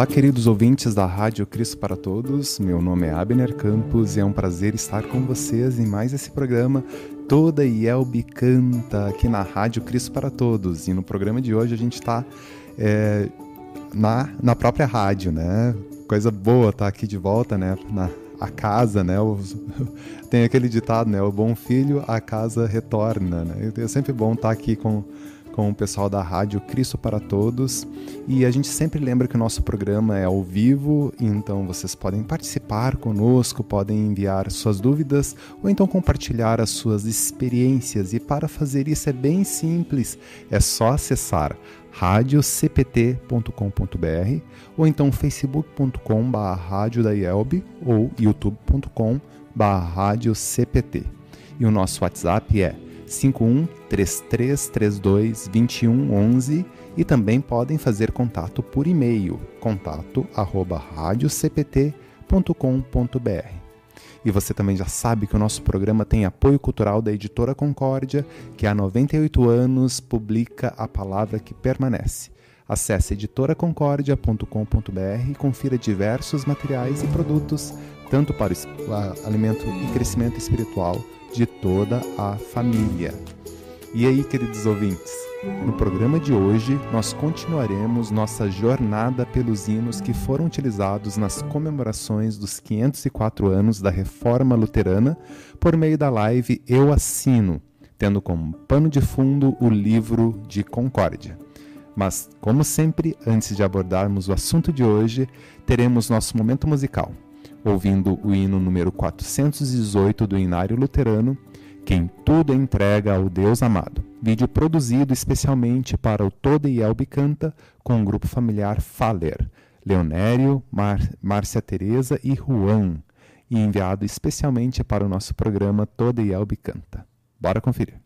Olá, queridos ouvintes da Rádio Cristo para Todos. Meu nome é Abner Campos e é um prazer estar com vocês em mais esse programa Toda Yelbe Canta aqui na Rádio Cristo para Todos. E no programa de hoje a gente está é, na, na própria rádio, né? Coisa boa estar tá aqui de volta, né? Na a casa, né? tem aquele ditado, né? O bom filho, a casa retorna, né? É sempre bom estar tá aqui com com o pessoal da rádio Cristo para Todos. E a gente sempre lembra que o nosso programa é ao vivo, então vocês podem participar conosco, podem enviar suas dúvidas ou então compartilhar as suas experiências. E para fazer isso é bem simples, é só acessar radiocpt.com.br ou então facebook.com.br ou youtube.com.br E o nosso WhatsApp é 51 3332 2111 e também podem fazer contato por e-mail contato arroba radiocpt.com.br. E você também já sabe que o nosso programa tem apoio cultural da editora Concórdia, que há 98 anos publica a palavra que permanece. Acesse editoraconcordia.com.br e confira diversos materiais e produtos, tanto para alimento e crescimento espiritual de toda a família. E aí, queridos ouvintes, no programa de hoje nós continuaremos nossa jornada pelos hinos que foram utilizados nas comemorações dos 504 anos da Reforma Luterana por meio da live Eu Assino, tendo como pano de fundo o livro de Concórdia. Mas, como sempre, antes de abordarmos o assunto de hoje, teremos nosso momento musical ouvindo o hino número 418 do Inário Luterano, Quem Tudo Entrega ao Deus Amado. Vídeo produzido especialmente para o Toda Yelbe Canta com o grupo familiar Faller, Leonério, Mar Márcia Teresa e Juan, e enviado especialmente para o nosso programa Toda Yelbe Canta. Bora conferir.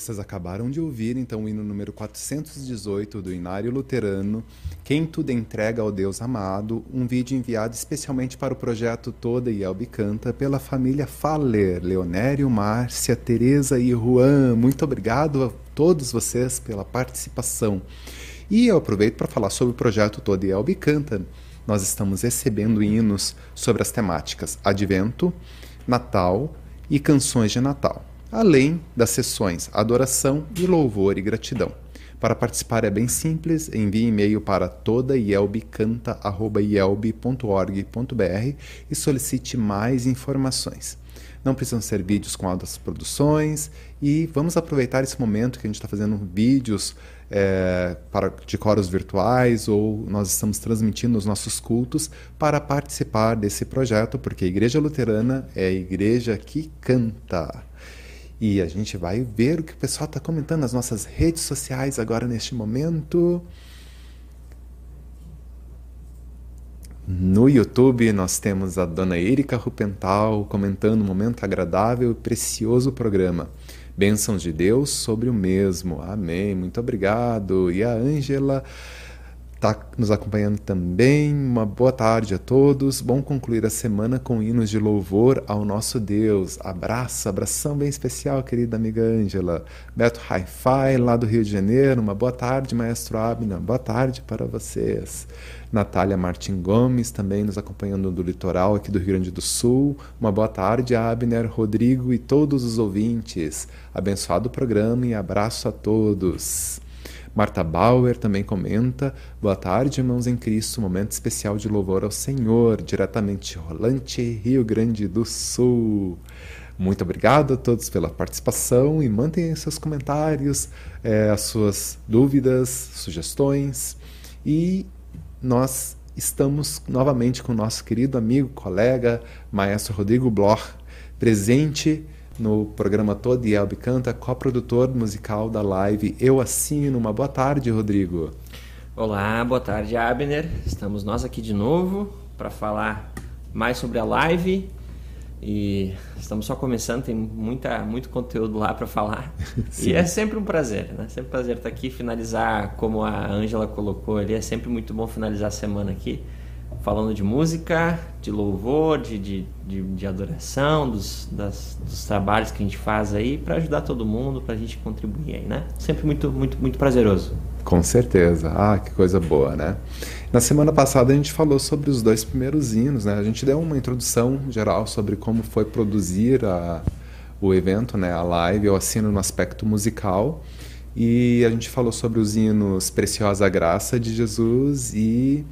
Vocês acabaram de ouvir então o hino número 418 do Inário Luterano, Quem Tudo Entrega ao Deus Amado, um vídeo enviado especialmente para o projeto Toda e Elbe Canta pela família Faller, Leonério, Márcia, Teresa e Juan. Muito obrigado a todos vocês pela participação. E eu aproveito para falar sobre o projeto Toda e Elbe Canta. Nós estamos recebendo hinos sobre as temáticas Advento, Natal e canções de Natal além das sessões adoração e louvor e gratidão. Para participar é bem simples, envie e-mail para todaielbcanta.org.br e solicite mais informações. Não precisam ser vídeos com altas produções e vamos aproveitar esse momento que a gente está fazendo vídeos é, para, de coros virtuais ou nós estamos transmitindo os nossos cultos para participar desse projeto, porque a Igreja Luterana é a igreja que canta. E a gente vai ver o que o pessoal está comentando nas nossas redes sociais agora neste momento. No YouTube nós temos a dona Erika Rupental comentando um momento agradável e precioso programa. Bênçãos de Deus sobre o mesmo. Amém. Muito obrigado. E a Ângela está nos acompanhando também. Uma boa tarde a todos. Bom concluir a semana com hinos de louvor ao nosso Deus. Abraço, abração bem especial, querida amiga Ângela. Beto Hi-Fi, lá do Rio de Janeiro. Uma boa tarde, maestro Abner. Boa tarde para vocês. Natália Martin Gomes, também nos acompanhando do litoral aqui do Rio Grande do Sul. Uma boa tarde, Abner, Rodrigo e todos os ouvintes. Abençoado programa e abraço a todos. Marta Bauer também comenta: Boa tarde, irmãos em Cristo, momento especial de louvor ao Senhor, diretamente de Rolante, Rio Grande do Sul. Muito obrigado a todos pela participação e mantenham seus comentários, é, as suas dúvidas, sugestões. E nós estamos novamente com o nosso querido amigo, colega, maestro Rodrigo Bloch, presente no programa Todo e Elbe Canta, coprodutor musical da live Eu Assino. Uma boa tarde, Rodrigo. Olá, boa tarde, Abner. Estamos nós aqui de novo para falar mais sobre a live. E estamos só começando, tem muita, muito conteúdo lá para falar. Sim. E é sempre um prazer, né? Sempre um prazer estar aqui, finalizar como a Ângela colocou ali. É sempre muito bom finalizar a semana aqui falando de música, de louvor, de, de, de, de adoração, dos, das, dos trabalhos que a gente faz aí para ajudar todo mundo, para a gente contribuir aí, né? Sempre muito, muito, muito prazeroso. Com certeza. Ah, que coisa boa, né? Na semana passada a gente falou sobre os dois primeiros hinos, né? A gente deu uma introdução geral sobre como foi produzir a, o evento, né? A live, eu assino no aspecto musical. E a gente falou sobre os hinos Preciosa Graça de Jesus e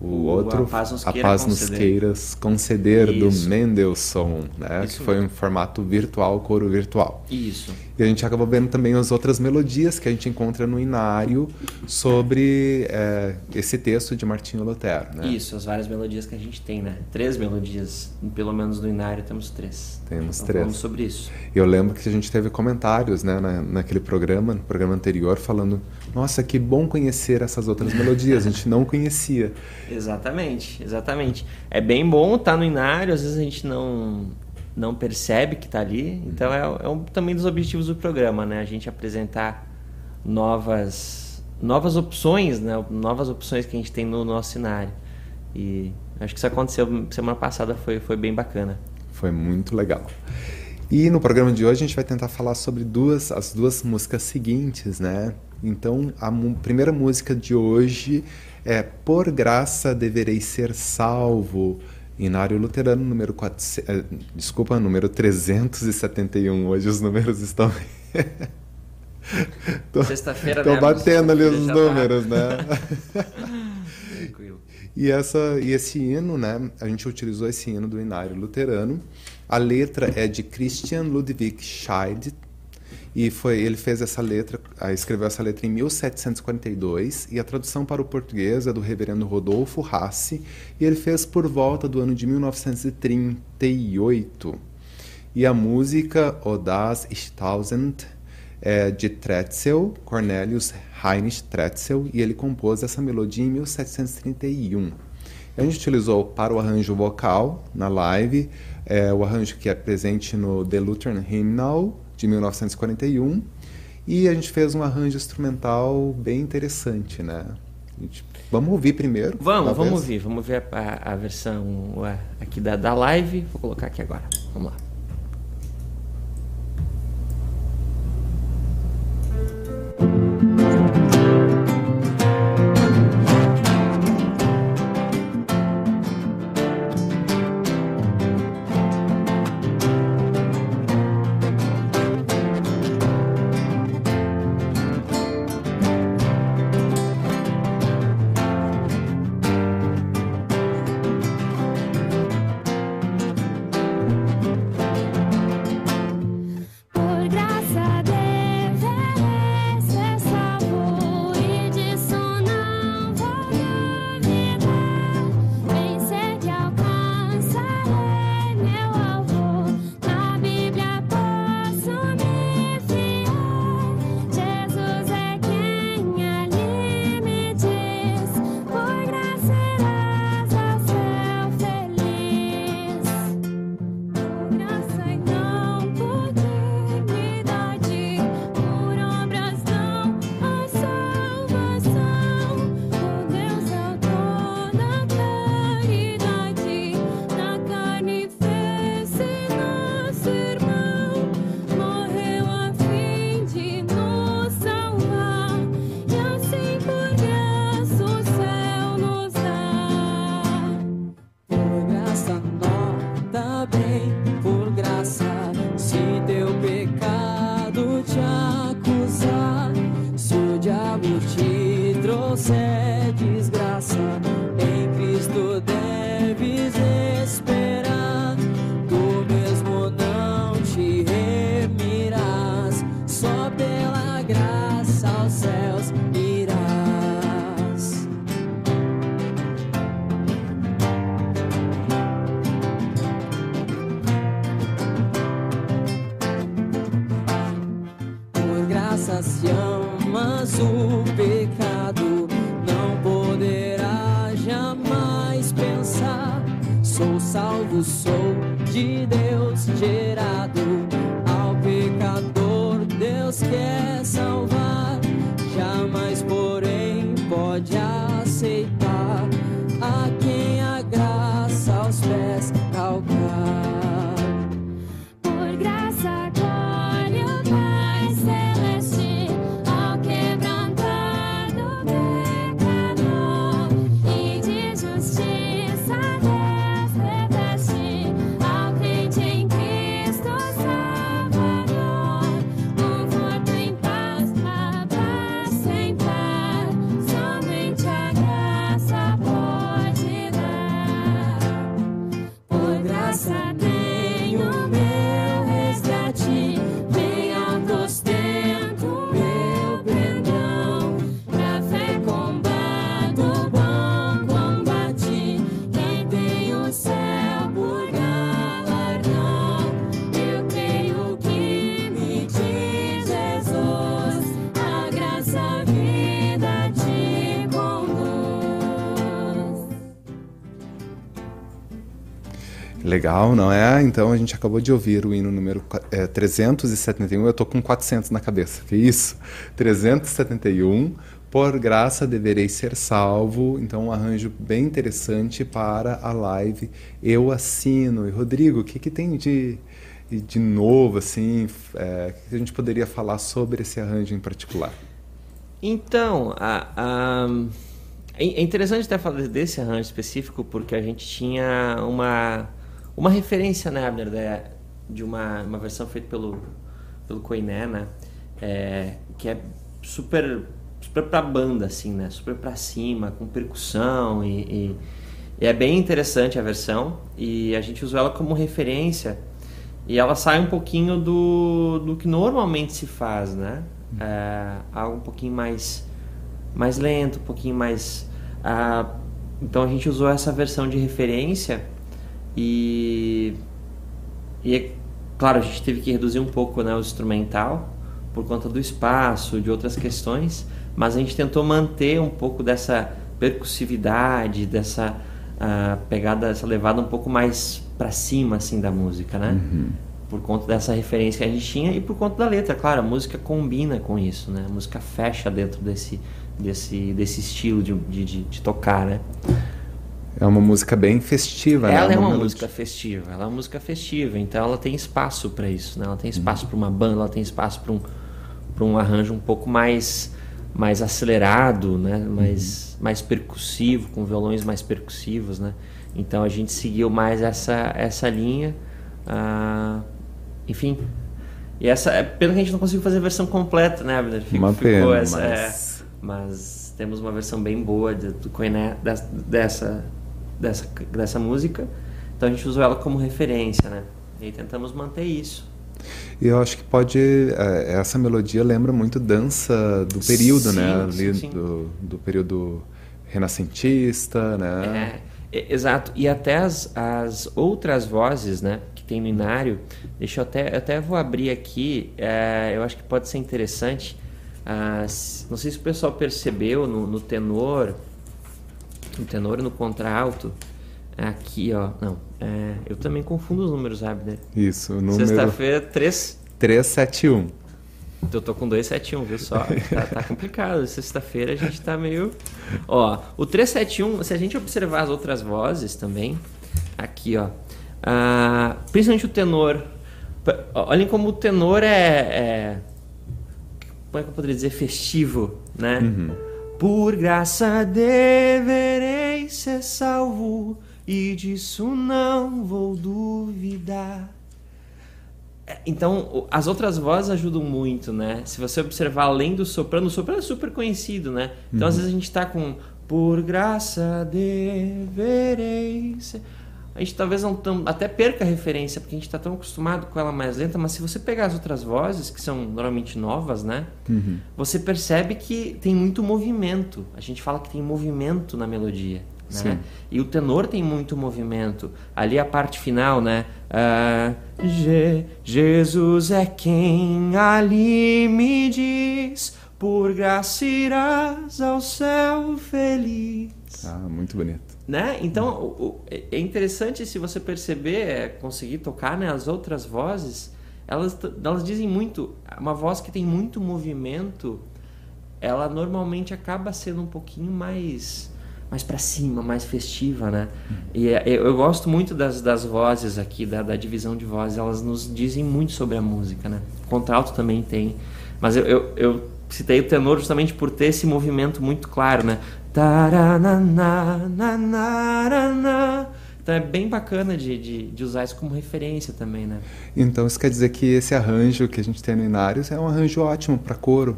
o outro, A Paz Nos, a paz nos Queiras Conceder, do Mendelssohn, né? Isso que foi um formato virtual, coro virtual. Isso. E a gente acabou vendo também as outras melodias que a gente encontra no Inário sobre é, esse texto de Martinho Lutero, né? Isso, as várias melodias que a gente tem, né? Três melodias, pelo menos no Inário temos três. Temos então, três. Falamos sobre isso. Eu lembro que a gente teve comentários, né, na, naquele programa, no programa anterior, falando: nossa, que bom conhecer essas outras melodias, a gente não conhecia. Exatamente, exatamente. É bem bom estar tá no Inário, às vezes a gente não não percebe que está ali. Então é, é um, também dos objetivos do programa, né? A gente apresentar novas novas opções, né? Novas opções que a gente tem no nosso cenário. E acho que isso aconteceu semana passada, foi, foi bem bacana. Foi muito legal. E no programa de hoje a gente vai tentar falar sobre duas as duas músicas seguintes, né? Então a primeira música de hoje é Por Graça Deverei Ser Salvo Inário Luterano, número 4, eh, desculpa, número 371. Hoje os números estão. Sexta-feira, Estou né, batendo ali os tá. números, tá... né? Tranquilo. E, essa, e esse hino, né? A gente utilizou esse hino do Inário Luterano. A letra é de Christian Ludwig Scheid, e foi ele fez essa letra, ah, escreveu essa letra em 1742 e a tradução para o português é do reverendo Rodolfo Rassi e ele fez por volta do ano de 1938. E a música O das Tausend é de Tretzel, Cornelius Heinrich Tretzel, e ele compôs essa melodia em 1731. A gente utilizou para o arranjo vocal na live, é, o arranjo que é presente no The Lutheran Hymnal, de 1941 e a gente fez um arranjo instrumental bem interessante, né? Gente, vamos ouvir primeiro? Vamos, talvez? vamos ouvir. Vamos ver a, a, a versão aqui da, da live. Vou colocar aqui agora. Vamos lá. Legal, não é? Então a gente acabou de ouvir o hino número é, 371. Eu estou com 400 na cabeça. Que isso? 371. Por graça deverei ser salvo. Então um arranjo bem interessante para a live. Eu assino. E Rodrigo, o que, que tem de, de novo assim? É, que a gente poderia falar sobre esse arranjo em particular? Então, a, a... É interessante até falar desse arranjo específico porque a gente tinha uma uma referência, né, Abner, de, de uma, uma versão feita pelo, pelo Koiné, né? É, que é super, super pra banda, assim, né? Super pra cima, com percussão e, e, e é bem interessante a versão e a gente usou ela como referência e ela sai um pouquinho do, do que normalmente se faz, né? É, algo um pouquinho mais, mais lento, um pouquinho mais... Ah, então a gente usou essa versão de referência e, e é claro, a gente teve que reduzir um pouco né, o instrumental por conta do espaço, de outras questões, mas a gente tentou manter um pouco dessa percussividade, dessa uh, pegada, essa levada um pouco mais para cima assim da música, né? Uhum. por conta dessa referência que a gente tinha e por conta da letra. Claro, a música combina com isso, né? A música fecha dentro desse, desse, desse estilo de, de, de, de tocar, né? É uma música bem festiva, ela né? é uma, música festiva, ela é uma música festiva, então ela tem espaço para isso, né? Ela tem espaço uhum. para uma banda, ela tem espaço para um, um arranjo um pouco mais mais acelerado, né? Mais uhum. mais percussivo, com violões mais percussivos, né? Então a gente seguiu mais essa essa linha, ah, enfim. E essa é pena que a gente não conseguiu fazer a versão completa, né, Abner? Ficou, uma pena, ficou essa, mas... É, mas temos uma versão bem boa de, do Coiné, dessa dessa, dessa música. Então a gente usou ela como referência, né? E aí tentamos manter isso. E eu acho que pode. É, essa melodia lembra muito dança do período, né? sim, né? Ali sim, sim. Do, do período renascentista, né? É, exato. E até as, as outras vozes, né? Que tem no Inário. Deixa eu até. Eu até vou abrir aqui. É, eu acho que pode ser interessante. Ah, não sei se o pessoal percebeu no, no tenor no tenor e no contralto. Aqui, ó. Não. É, eu também confundo os números, sabe, né? Isso, o número. Sexta-feira, 3. 371. Eu tô com 271, viu só? Tá, tá complicado. Sexta-feira a gente tá meio. Ó, o 371, se a gente observar as outras vozes também, aqui, ó. Ah, principalmente o tenor. Olhem como o tenor é, é. Como é que eu poderia dizer? Festivo, né? Uhum por graça deverei ser salvo, e disso não vou duvidar. É, então, as outras vozes ajudam muito, né? Se você observar além do soprano, o soprano é super conhecido, né? Então, uhum. às vezes a gente está com por graça deverei ser a gente talvez não tão, até perca a referência, porque a gente está tão acostumado com ela mais lenta, mas se você pegar as outras vozes, que são normalmente novas, né? Uhum. Você percebe que tem muito movimento. A gente fala que tem movimento na melodia. Né? E o tenor tem muito movimento. Ali a parte final, né? Ah, Je Jesus é quem ali me diz, por graça irás ao céu feliz. Ah, muito bonito né? Então o, o, é interessante se você perceber, é, conseguir tocar né, as outras vozes, elas, elas dizem muito. Uma voz que tem muito movimento, ela normalmente acaba sendo um pouquinho mais mais para cima, mais festiva, né? E é, eu, eu, gosto muito das, das vozes aqui, da, da, divisão de vozes, elas nos dizem muito sobre a música, né? O contralto também tem, mas eu, eu, eu citei o tenor justamente por ter esse movimento muito claro, né? Então é bem bacana de, de, de, usar isso como referência também, né? Então isso quer dizer que esse arranjo que a gente tem no Inários é um arranjo ótimo para coro?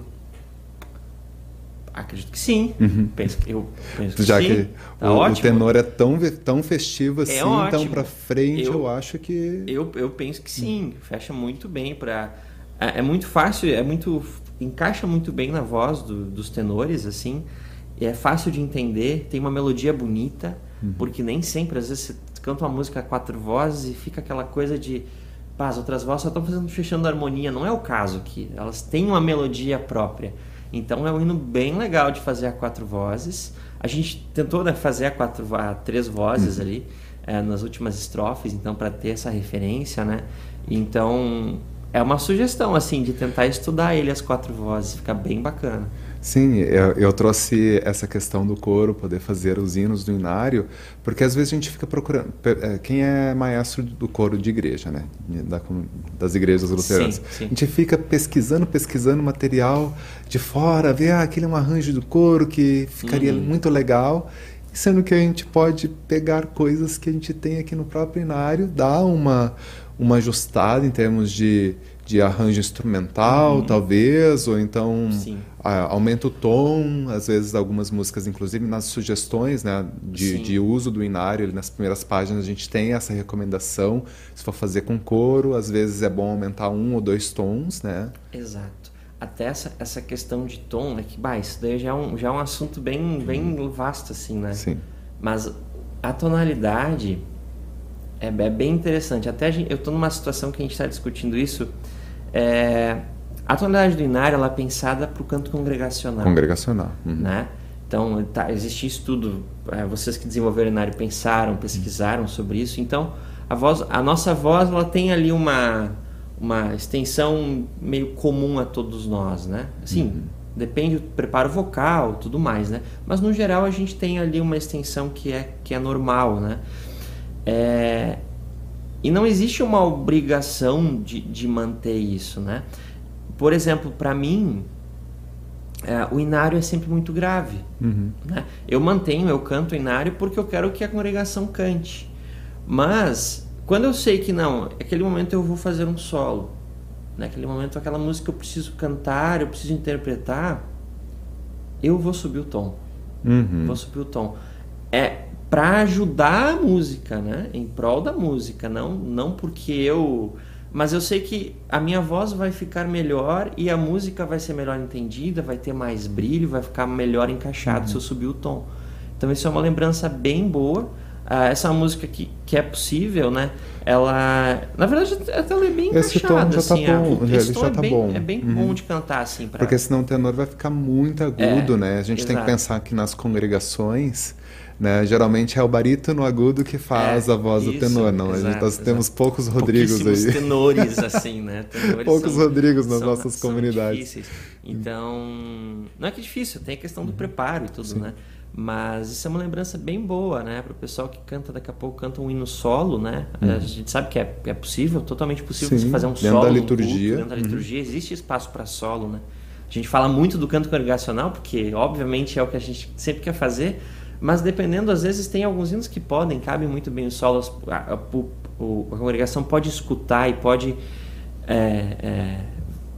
Acredito que sim. Uhum. Penso que, eu penso que Já sim. que tá o, o, tenor é tão, tão festivo é assim, é então para frente eu, eu, acho que... Eu, eu penso que sim, fecha muito bem para... É, é, muito fácil, é muito... Encaixa muito bem na voz do, dos tenores, assim é fácil de entender, tem uma melodia bonita, uhum. porque nem sempre, às vezes, você canta uma música a quatro vozes e fica aquela coisa de. Pá, as outras vozes só estão fazendo, fechando a harmonia. Não é o caso aqui. Elas têm uma melodia própria. Então é um hino bem legal de fazer a quatro vozes. A gente tentou né, fazer a, quatro, a três vozes uhum. ali é, nas últimas estrofes, então para ter essa referência, né? Então é uma sugestão assim de tentar estudar ele as quatro vozes, fica bem bacana. Sim, eu, eu, trouxe essa questão do coro, poder fazer os hinos do inário, porque às vezes a gente fica procurando. É, quem é maestro do coro de igreja, né? Da, das igrejas luteranas? Sim, sim. A gente fica pesquisando, pesquisando material de fora, ver ah, aquele é um arranjo do coro que ficaria uhum. muito legal, sendo que a gente pode pegar coisas que a gente tem aqui no próprio inário, dar uma, uma ajustada em termos de de arranjo instrumental, uhum. talvez, ou então a, aumenta o tom, às vezes algumas músicas, inclusive nas sugestões né, de, de uso do inário, nas primeiras páginas a gente tem essa recomendação, se for fazer com coro, às vezes é bom aumentar um ou dois tons, né? Exato. Até essa, essa questão de tom, né, que bah, isso daí já é um, já é um assunto bem, bem uhum. vasto, assim, né? Sim. Mas a tonalidade é, é bem interessante. Até gente, eu estou numa situação que a gente está discutindo isso, é, a tonalidade do inário ela é pensada para o canto congregacional. Congregacional. Uhum. Né? Então, tá, existe estudo, é, vocês que desenvolveram o inário pensaram, pesquisaram sobre isso. Então, a voz, a nossa voz, ela tem ali uma uma extensão meio comum a todos nós, né? Assim, uhum. depende do preparo vocal, tudo mais, né? Mas no geral a gente tem ali uma extensão que é que é normal, né? É, e não existe uma obrigação de, de manter isso, né? Por exemplo, para mim, é, o inário é sempre muito grave. Uhum. Né? Eu mantenho, eu canto inário porque eu quero que a congregação cante. Mas, quando eu sei que não, aquele momento eu vou fazer um solo, naquele momento aquela música eu preciso cantar, eu preciso interpretar, eu vou subir o tom. Uhum. Vou subir o tom. É para ajudar a música, né? Em prol da música, não, não porque eu mas eu sei que a minha voz vai ficar melhor e a música vai ser melhor entendida, vai ter mais brilho, vai ficar melhor encaixado uhum. se eu subir o tom. Então isso é uma lembrança bem boa. Uh, essa música que, que é possível, né? Ela, na verdade, até ela é bem esse encaixada, tom já tá assim. Bom, a, esse tom já é, tá bem, bom. é bem uhum. bom de cantar, assim. Pra... Porque senão o tenor vai ficar muito agudo, é, né? A gente exato. tem que pensar que nas congregações né? Geralmente é o barítono agudo que faz é, a voz isso, do tenor, não. Exato, nós exato. temos poucos Rodrigos aí. tenores, assim, né? Tenores poucos são, Rodrigos nas são, nossas são comunidades. Difíceis. Então, não é que é difícil, tem a questão do preparo e tudo, Sim. né? Mas isso é uma lembrança bem boa, né? Para o pessoal que canta, daqui a pouco canta um hino solo, né? Hum. A gente sabe que é, é possível, totalmente possível Sim, você fazer um dentro solo. Da liturgia. Culto, dentro da uhum. liturgia. Uhum. Existe espaço para solo, né? A gente fala muito do canto congregacional, porque obviamente é o que a gente sempre quer fazer, mas dependendo, às vezes tem alguns hinos que podem, cabem muito bem os solos, a, a, a, congregação pode escutar e pode é, é,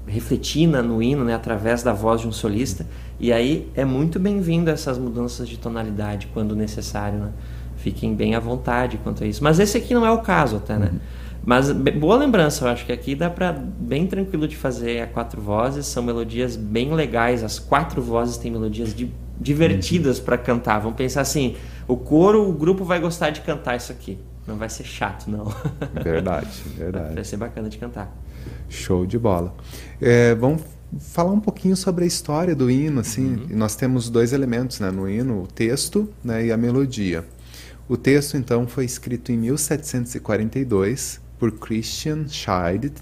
refletir no hino, né, através da voz de um solista, e aí é muito bem-vindo essas mudanças de tonalidade quando necessário, né? Fiquem bem à vontade quanto a isso. Mas esse aqui não é o caso até, né? Uhum. Mas boa lembrança, eu acho que aqui dá para bem tranquilo de fazer a quatro vozes, são melodias bem legais, as quatro vozes têm melodias de divertidas para cantar. Vamos pensar assim: o coro, o grupo vai gostar de cantar isso aqui. Não vai ser chato, não. Verdade, verdade. Vai ser bacana de cantar. Show de bola. É, vamos falar um pouquinho sobre a história do hino. Assim, uhum. nós temos dois elementos né, no hino: o texto né, e a melodia. O texto, então, foi escrito em 1742 por Christian Scheid,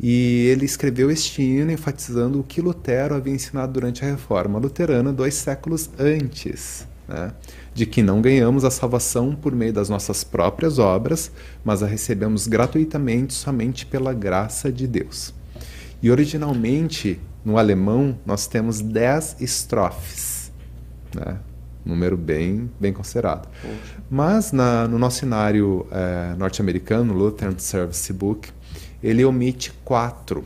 e ele escreveu este hino enfatizando o que Lutero havia ensinado durante a Reforma Luterana dois séculos antes, né? de que não ganhamos a salvação por meio das nossas próprias obras, mas a recebemos gratuitamente somente pela graça de Deus. E originalmente, no alemão, nós temos dez estrofes, né? número bem, bem considerado. Mas na, no nosso cenário é, norte-americano, Lutheran Service Book, ele omite quatro.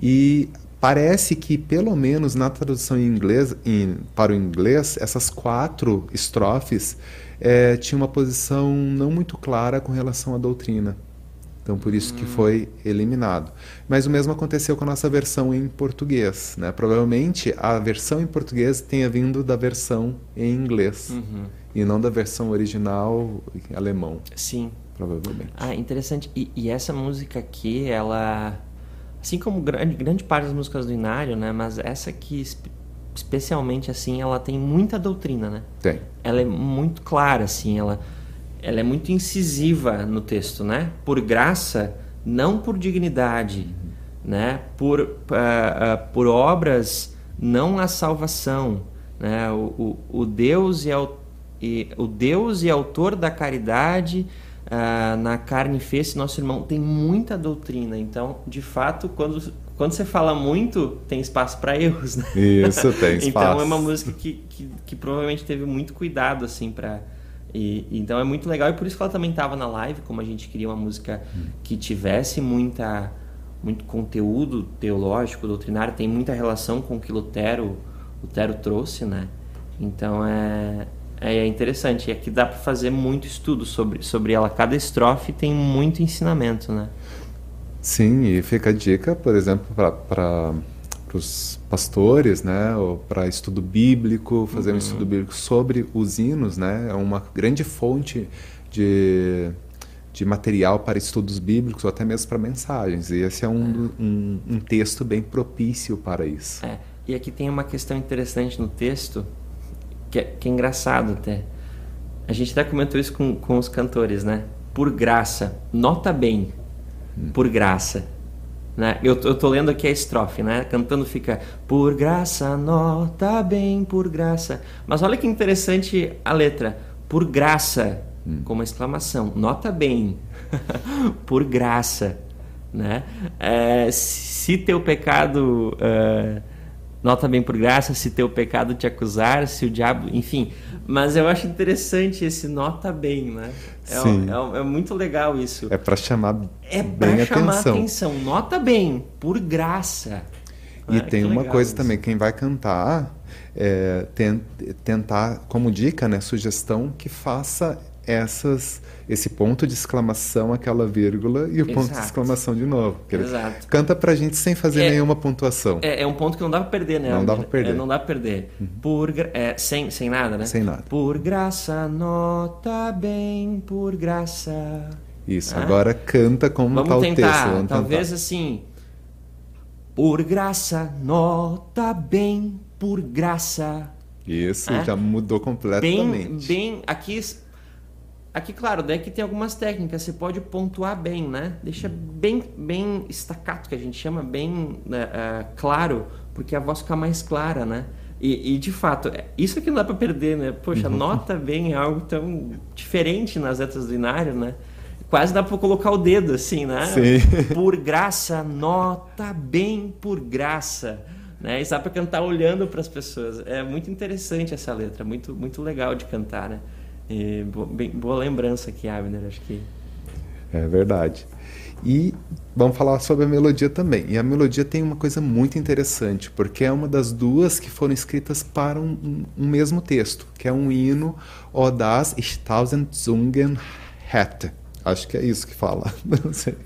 E parece que, pelo menos na tradução em inglês, em, para o inglês, essas quatro estrofes é, tinham uma posição não muito clara com relação à doutrina. Então, por isso que hum. foi eliminado. Mas o mesmo aconteceu com a nossa versão em português. Né? Provavelmente a versão em português tenha vindo da versão em inglês uhum. e não da versão original em alemão. Sim provavelmente. Ah, interessante. E, e, essa música aqui, ela. Assim como grande, grande parte das músicas do Inário, né? Mas essa aqui, especialmente assim, ela tem muita doutrina, né? Tem. Ela é muito clara, assim, ela, ela é muito incisiva no texto, né? Por graça, não por dignidade, né? Por, uh, uh, por obras, não a salvação, né? O, o, o Deus e, e o Deus e autor da caridade ah, na carne fez nosso irmão tem muita doutrina. Então, de fato, quando, quando você fala muito, tem espaço para erros, né? Isso, tem espaço. então, é uma música que, que, que provavelmente teve muito cuidado, assim, para... E, então é muito legal e por isso que ela também estava na live, como a gente queria uma música que tivesse muita muito conteúdo teológico, doutrinário, tem muita relação com o que Lutero, Lutero trouxe, né? Então é, é, é interessante. E aqui dá para fazer muito estudo sobre, sobre ela. Cada estrofe tem muito ensinamento, né? Sim, e fica a dica, por exemplo, para os pastores, né, ou para estudo bíblico, fazer uhum. um estudo bíblico sobre os hinos, né, é uma grande fonte de, de material para estudos bíblicos ou até mesmo para mensagens. E esse é um, é. um, um texto bem propício para isso. É. E aqui tem uma questão interessante no texto que é, que é engraçado até. A gente até comentou isso com, com os cantores, né? por graça, nota bem, por graça. Né? Eu, eu tô lendo aqui a estrofe, né? Cantando fica por graça, nota bem, por graça. Mas olha que interessante a letra, por graça, hum. com uma exclamação, nota bem, por graça, né? É, se teu pecado uh, nota bem por graça, se teu pecado te acusar, se o diabo, enfim. Mas eu acho interessante esse nota bem, né? É, Sim. é, é muito legal isso. É para chamar é bem pra chamar atenção. atenção. Nota bem, por graça. E ah, tem uma coisa isso. também, quem vai cantar, é, tentar, como dica, né, sugestão, que faça essas esse ponto de exclamação, aquela vírgula e o Exato. ponto de exclamação de novo. Exato. Canta pra gente sem fazer é, nenhuma pontuação. É, é, um ponto que não dá pra perder, né? Não dá pra perder. É, não dá pra perder. Uhum. Por, é, sem, sem nada, né? Sem nada. Por graça, nota bem, por graça. Isso, ah? agora canta como Vamos tá tentar, o texto. Vamos talvez tentar. assim. Por graça, nota bem, por graça. Isso, já mudou completamente. Bem, bem, aqui Aqui, claro, daí que tem algumas técnicas, você pode pontuar bem, né? Deixa bem, bem estacato, que a gente chama, bem uh, claro, porque a voz fica mais clara, né? E, e, de fato, é, isso aqui não dá para perder, né? Poxa, uhum. nota bem algo tão diferente nas letras do Inário, né? Quase dá para colocar o dedo assim, né? Sim. Por graça, nota bem por graça. Né? E dá para cantar olhando para as pessoas. É muito interessante essa letra, muito, muito legal de cantar, né? E boa, bem, boa lembrança aqui, Abner, acho que. É verdade. E vamos falar sobre a melodia também. E a melodia tem uma coisa muito interessante, porque é uma das duas que foram escritas para um, um, mesmo texto, que é um hino O das Tausend hätte. Acho que é isso que fala. Não sei.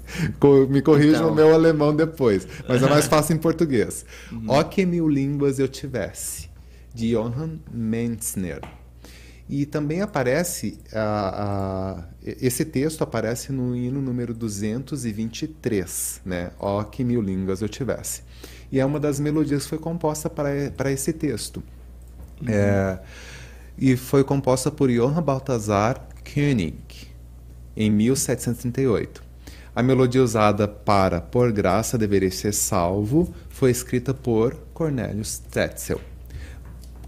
Me corrija então... o meu alemão depois, mas é mais fácil em português. Uhum. Ó que mil línguas eu tivesse, de Johann Mentzner. E também aparece, a, a, esse texto aparece no hino número 223, né? Ó que mil línguas eu tivesse. E é uma das melodias que foi composta para, para esse texto. Uhum. É, e foi composta por Johann Balthasar König, em 1738. A melodia usada para Por Graça Deveria Ser Salvo foi escrita por Cornelius Tetzel.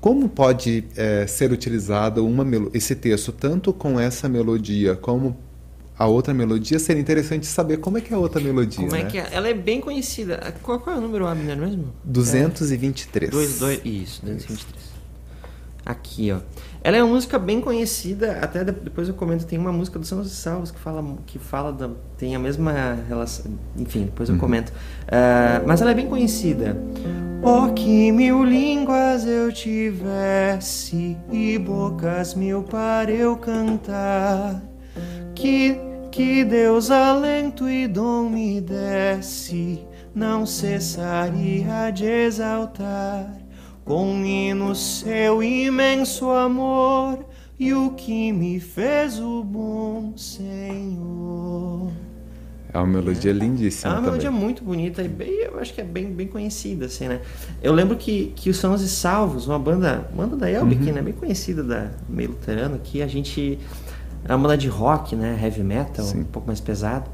Como pode é, ser utilizado uma esse texto tanto com essa melodia como a outra melodia? Seria interessante saber como é que é a outra melodia. Como é né? que é? Ela é bem conhecida. Qual, qual é o número, Abner, mesmo? 223. É, dois, dois, isso, 223. Isso. Aqui, ó. Ela é uma música bem conhecida, até depois eu comento, tem uma música do São José Salvos que fala, que fala da, tem a mesma relação, enfim, depois eu uhum. comento. Uh, mas ela é bem conhecida. Oh, que mil línguas eu tivesse e bocas mil para eu cantar. Que, que Deus alento e dom me desse, não cessaria de exaltar. Com hino seu imenso amor e o que me fez o bom Senhor. É uma melodia lindíssima. É uma melodia muito bonita e bem, eu acho que é bem, bem conhecida, assim, né? Eu lembro que, que os Sãos e Salvos, uma banda, banda da Elbic, uhum. né? Bem conhecida, da meio luterano, que a gente. É uma banda de rock, né? Heavy metal, Sim. um pouco mais pesado.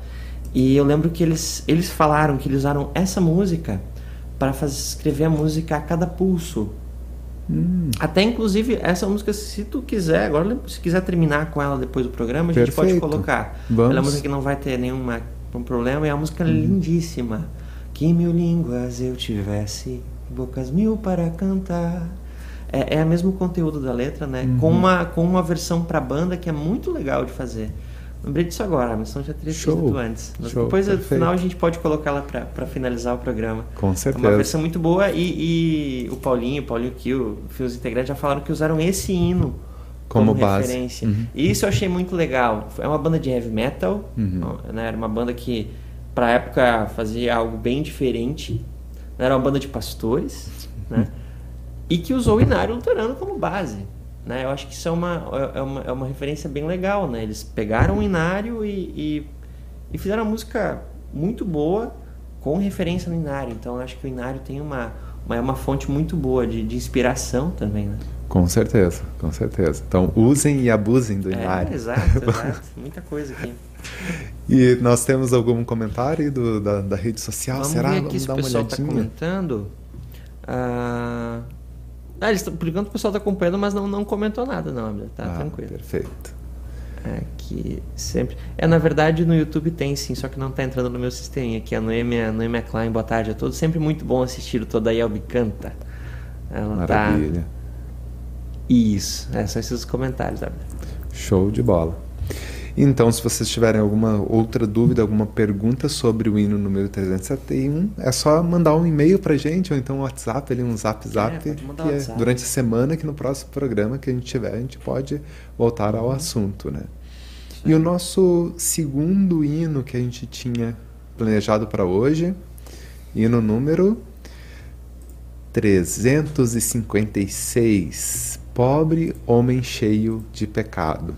E eu lembro que eles, eles falaram que eles usaram essa música para escrever a música a cada pulso. Hum. Até inclusive essa música, se tu quiser, agora se quiser terminar com ela depois do programa, a gente Perfeito. pode colocar. Vamos. Ela é uma música que não vai ter nenhuma um problema e a música é lindíssima. Que mil línguas eu tivesse, bocas mil para cantar. É, é o mesmo conteúdo da letra, né? Uhum. Com, uma, com uma versão para banda que é muito legal de fazer. Lembrei disso agora, mas já teria feito antes. Mas Show, depois, perfeito. no final, a gente pode colocar ela para finalizar o programa. Com certeza. É uma versão muito boa e, e o Paulinho, o Paulinho Kill, os integrantes já falaram que usaram esse hino como, como base. referência. Uhum. E isso eu achei muito legal. É uma banda de heavy metal, uhum. né? era uma banda que, para época, fazia algo bem diferente. Era uma banda de pastores, né? e que usou o Inário Luterano como base. Né? Eu acho que isso é uma, é uma, é uma referência bem legal. Né? Eles pegaram o Inário e, e, e fizeram uma música muito boa com referência no Inário. Então eu acho que o Inário tem uma, uma, é uma fonte muito boa de, de inspiração também. Né? Com certeza, com certeza. Então usem e abusem do Inari. É, exato, exato. Muita coisa aqui. E nós temos algum comentário do, da, da rede social? Vamos Será? Ver aqui Vamos se dar o pessoal está comentando. Ah, ah eles, por enquanto o pessoal está acompanhando, mas não, não comentou nada, não, tá ah, tranquilo. Perfeito. É, que sempre. É, na verdade, no YouTube tem sim, só que não está entrando no meu sistema. Aqui a Noêmia, Noêmia Klein, boa tarde a todos. Sempre muito bom assistir o Toda Yelbi Canta. Ela tá Maravilha. Tá... Isso, é, são esses comentários. Sabe? Show de bola. Então, se vocês tiverem alguma outra dúvida, alguma pergunta sobre o hino número 371, é só mandar um e-mail pra gente, ou então um WhatsApp, ali, um zap zap, é, que é durante a semana, que no próximo programa que a gente tiver, a gente pode voltar ao uhum. assunto, né? E o nosso segundo hino que a gente tinha planejado para hoje, hino número 356, Pobre Homem Cheio de Pecado.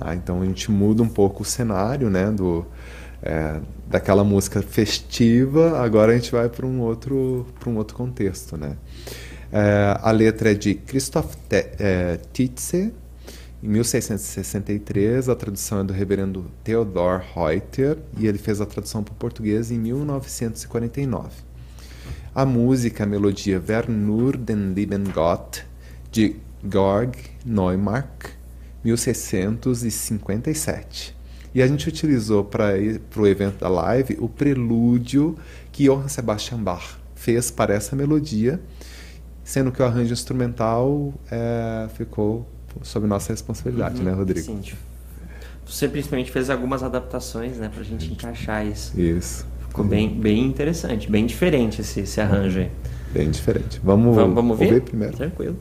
Ah, então a gente muda um pouco o cenário, né, do é, daquela música festiva. Agora a gente vai para um outro um outro contexto, né? É, a letra é de Christoph é, Tietze, em 1663. A tradução é do Reverendo Theodor Reuter e ele fez a tradução para o português em 1949. A música, a melodia Wer nur den lieben Gott de Georg Neumark 1657. E a gente utilizou para o evento da live o prelúdio que Johann Sebastian Bach fez para essa melodia, sendo que o arranjo instrumental é, ficou sob nossa responsabilidade, uhum, né, Rodrigo? Sim. Você principalmente fez algumas adaptações, né, para a gente encaixar isso. Isso. Ficou uhum. bem, bem interessante, bem diferente esse, esse arranjo aí. Bem diferente. Vamos, vamos, vamos ver? primeiro. Tranquilo.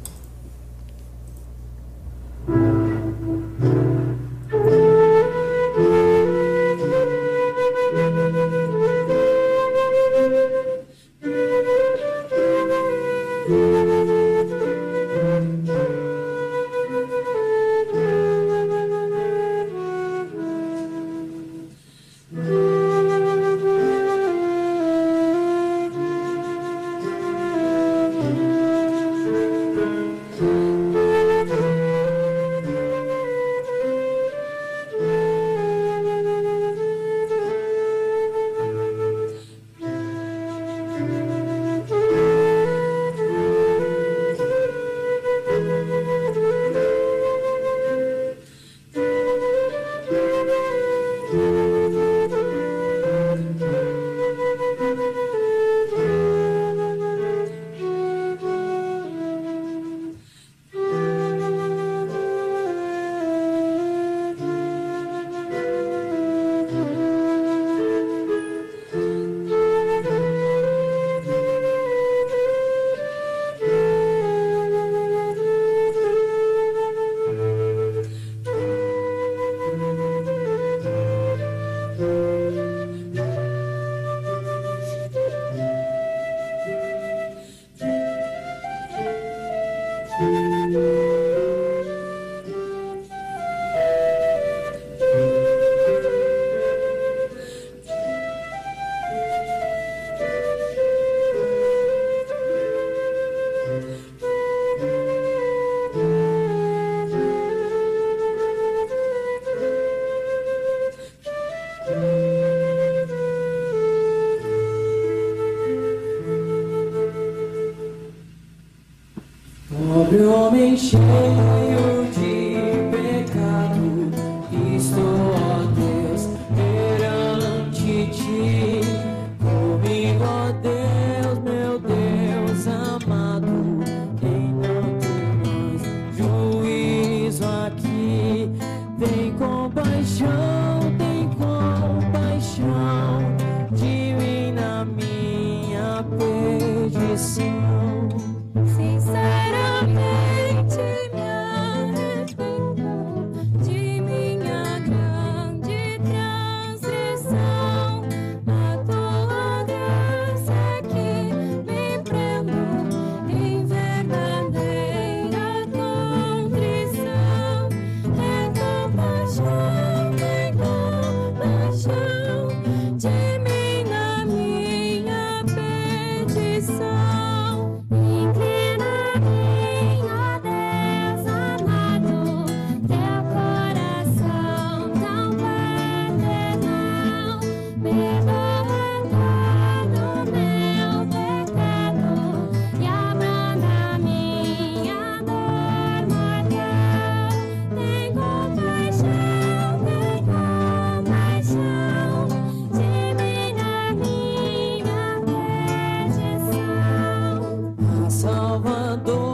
Salvador.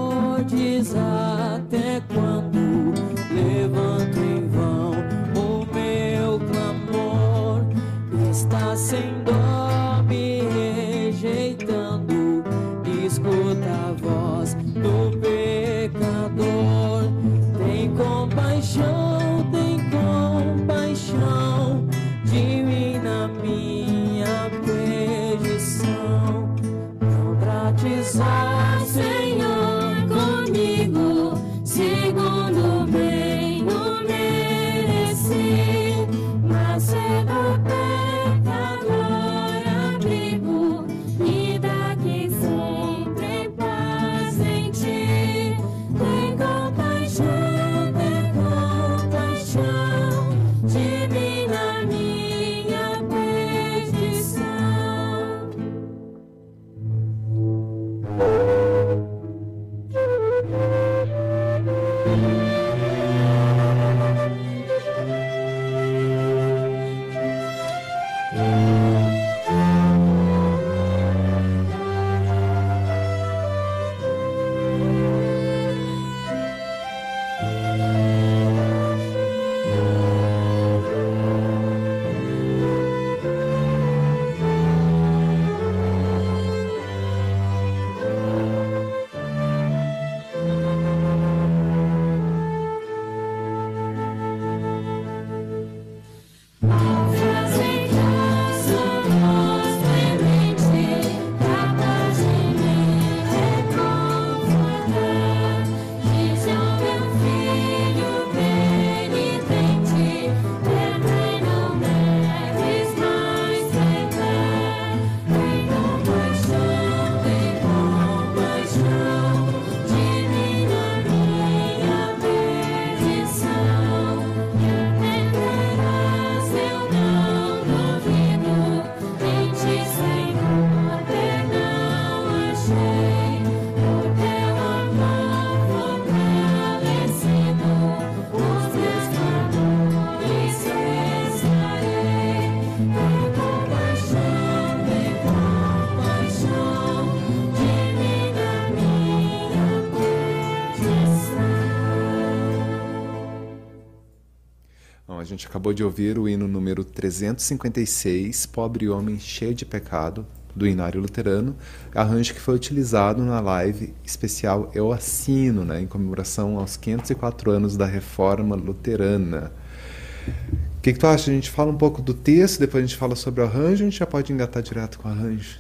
Gente acabou de ouvir o hino número 356, Pobre Homem Cheio de Pecado, do Inário Luterano, arranjo que foi utilizado na live especial Eu Assino, né, em comemoração aos 504 anos da Reforma Luterana. O que, que, tu acha? A gente fala um pouco do texto, depois a gente fala sobre o arranjo, a gente já pode engatar direto com o arranjo?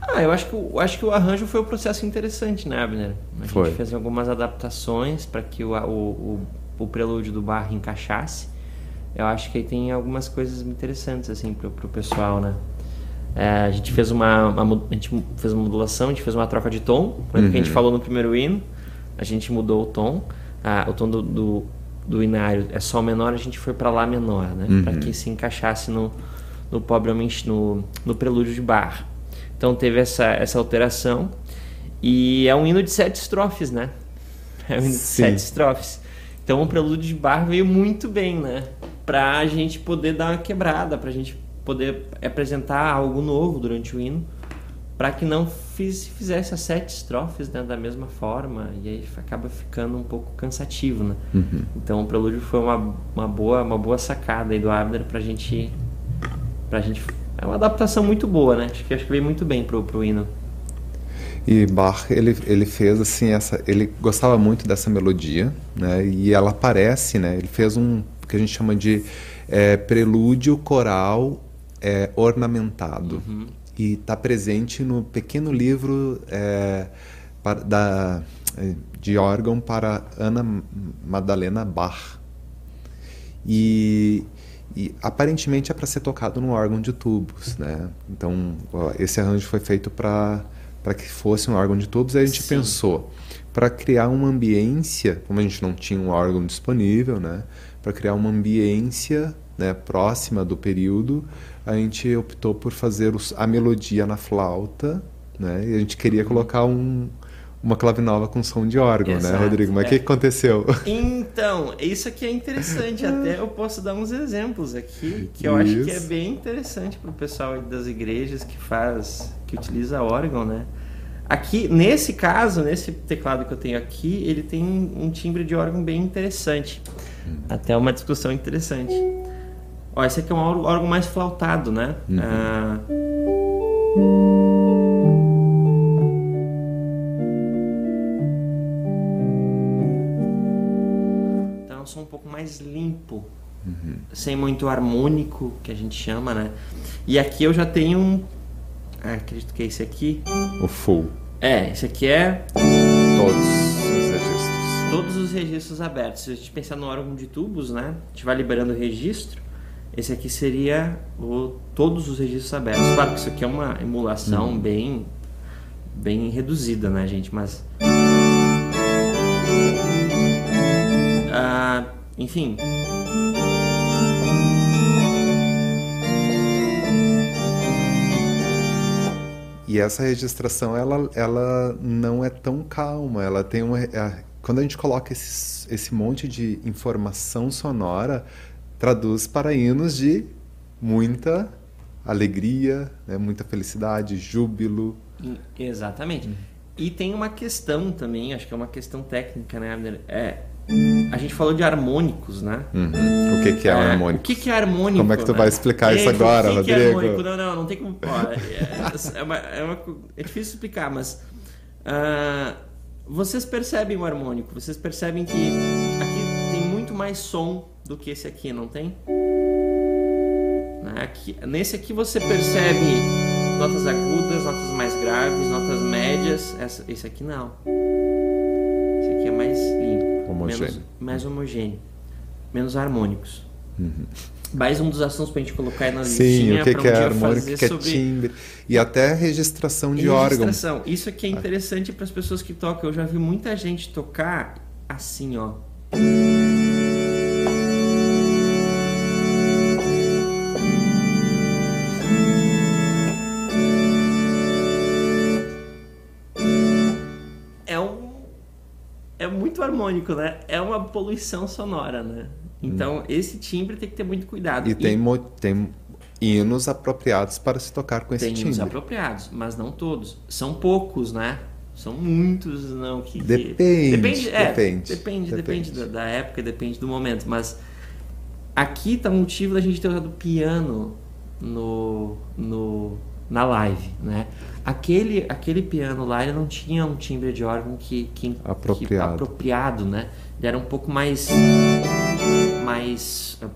Ah, eu acho que, eu acho que o arranjo foi um processo interessante, né, Abner? A foi. gente fez algumas adaptações para que o, o, o prelúdio do Bach encaixasse, eu acho que aí tem algumas coisas interessantes assim pro, pro pessoal, né? É, a gente fez uma, uma, a gente fez uma modulação, a gente fez uma troca de tom, uhum. que a gente uhum. falou no primeiro hino, a gente mudou o tom, ah, o tom do, do, do inário é sol menor, a gente foi para lá menor, né? Uhum. Para que se encaixasse no no pobre no, no prelúdio de Bach. Então teve essa essa alteração e é um hino de sete estrofes, né? É um hino de sete estrofes. Então o prelúdio de bar veio muito bem, né? Pra gente poder dar uma quebrada, pra gente poder apresentar algo novo durante o hino, para que não fiz, fizesse as sete estrofes né, da mesma forma, e aí acaba ficando um pouco cansativo, né? Uhum. Então o prelúdio foi uma, uma, boa, uma boa sacada aí do Abner pra gente, pra gente... É uma adaptação muito boa, né? Acho que, acho que veio muito bem pro, pro hino. E Bach ele, ele fez assim essa ele gostava muito dessa melodia, né? E ela aparece, né? Ele fez um que a gente chama de é, prelúdio coral é, ornamentado uhum. e está presente no pequeno livro é, para, da, é, de órgão para Ana Madalena Bach. E, e aparentemente é para ser tocado no órgão de tubos, né? Então ó, esse arranjo foi feito para para que fosse um órgão de tubos. Aí a gente Sim. pensou para criar uma ambiência, como a gente não tinha um órgão disponível, né, para criar uma ambiência né, próxima do período, a gente optou por fazer os, a melodia na flauta, né, e a gente queria uhum. colocar um, uma clave nova com som de órgão, né, Exato. né, Rodrigo? Mas o é. que aconteceu? Então, isso aqui é interessante. Até eu posso dar uns exemplos aqui que eu isso. acho que é bem interessante para o pessoal das igrejas que faz, que utiliza órgão, né? Aqui, nesse caso, nesse teclado que eu tenho aqui, ele tem um timbre de órgão bem interessante. Hum. Até uma discussão interessante. Ó, esse aqui é um órgão mais flautado, né? Uhum. Ah... Então som um pouco mais limpo, uhum. sem muito harmônico, que a gente chama, né? E aqui eu já tenho um. Ah, acredito que é esse aqui. O full. É, esse aqui é. Todos os registros. Todos os registros abertos. Se a gente pensar no órgão de tubos, né? A gente vai liberando o registro. Esse aqui seria o, todos os registros abertos. Claro que isso aqui é uma emulação uhum. bem, bem reduzida, né, gente? Mas. Ah, enfim. E essa registração, ela, ela não é tão calma. Ela tem uma. Quando a gente coloca esse, esse monte de informação sonora, traduz para hinos de muita alegria, né? muita felicidade, júbilo. Exatamente. E tem uma questão também, acho que é uma questão técnica, né, Abner? É, a gente falou de harmônicos, né? Uhum. O que, que é, é harmônico? O que, que é harmônico? Como é que tu né? vai explicar isso agora, o que Rodrigo? Que é harmônico? Não, não, não tem como. Ó, é, é, uma, é, uma, é, difícil explicar, mas uh, vocês percebem o harmônico, vocês percebem que aqui tem muito mais som do que esse aqui, não tem? Né, aqui, nesse aqui você percebe notas agudas, notas mais graves, notas médias. Essa, esse aqui não. Esse aqui é mais limpo, homogêneo. Menos, mais homogêneo, menos harmônicos. Uhum. Mais um dos assuntos para a gente colocar aí na Sim, listinha o que, um que é harmônico, o que é sobre... timbre e até registração de registração. órgão. Isso aqui é interessante para as pessoas que tocam. Eu já vi muita gente tocar assim, ó. Muito harmônico, né? É uma poluição sonora, né? Então, hum. esse timbre tem que ter muito cuidado. E, e... Tem, tem hinos apropriados para se tocar com esse tem timbre. Tem hinos apropriados, mas não todos. São poucos, né? São muitos, não que... Depende, depende, é, depende, depende, depende, da, da, época, depende do momento, mas aqui está o motivo da gente ter usado piano no, no, na live, né? Aquele, aquele piano lá, ele não tinha um timbre de órgão que, que, apropriado. Que, apropriado, né? Ele era um pouco mais mais uh,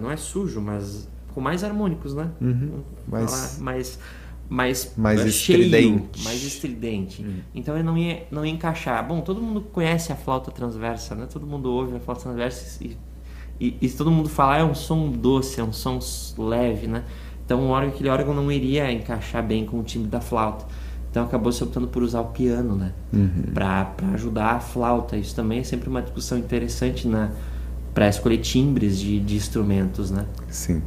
não é sujo, mas com mais harmônicos, né? Uhum. Mais, mais mais, mais uh, estridente. cheio, mais estridente. Uhum. Então ele não ia, não ia encaixar. Bom, todo mundo conhece a flauta transversa, né? Todo mundo ouve a flauta transversa e, e, e todo mundo fala, ah, é um som doce, é um som leve, né? Então o órgão, aquele órgão não iria encaixar bem com o timbre da flauta. Então acabou se optando por usar o piano, né? Uhum. Para ajudar a flauta. Isso também é sempre uma discussão interessante na para escolher timbres de, de instrumentos, né? Sim.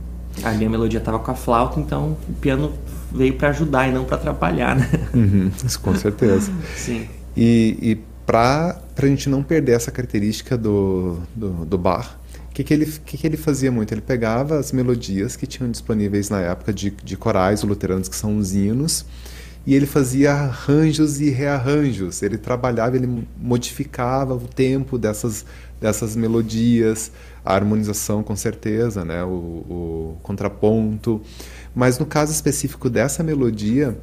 A minha melodia estava com a flauta, então o piano veio para ajudar e não para atrapalhar, né? Uhum, isso com certeza. Sim. E, e para a gente não perder essa característica do, do, do bar, que, que, ele, que, que ele fazia muito? Ele pegava as melodias que tinham disponíveis na época de, de corais luteranos, que são os hinos, e ele fazia arranjos e rearranjos. Ele trabalhava, ele modificava o tempo dessas, dessas melodias, a harmonização com certeza, né? o, o contraponto. Mas no caso específico dessa melodia,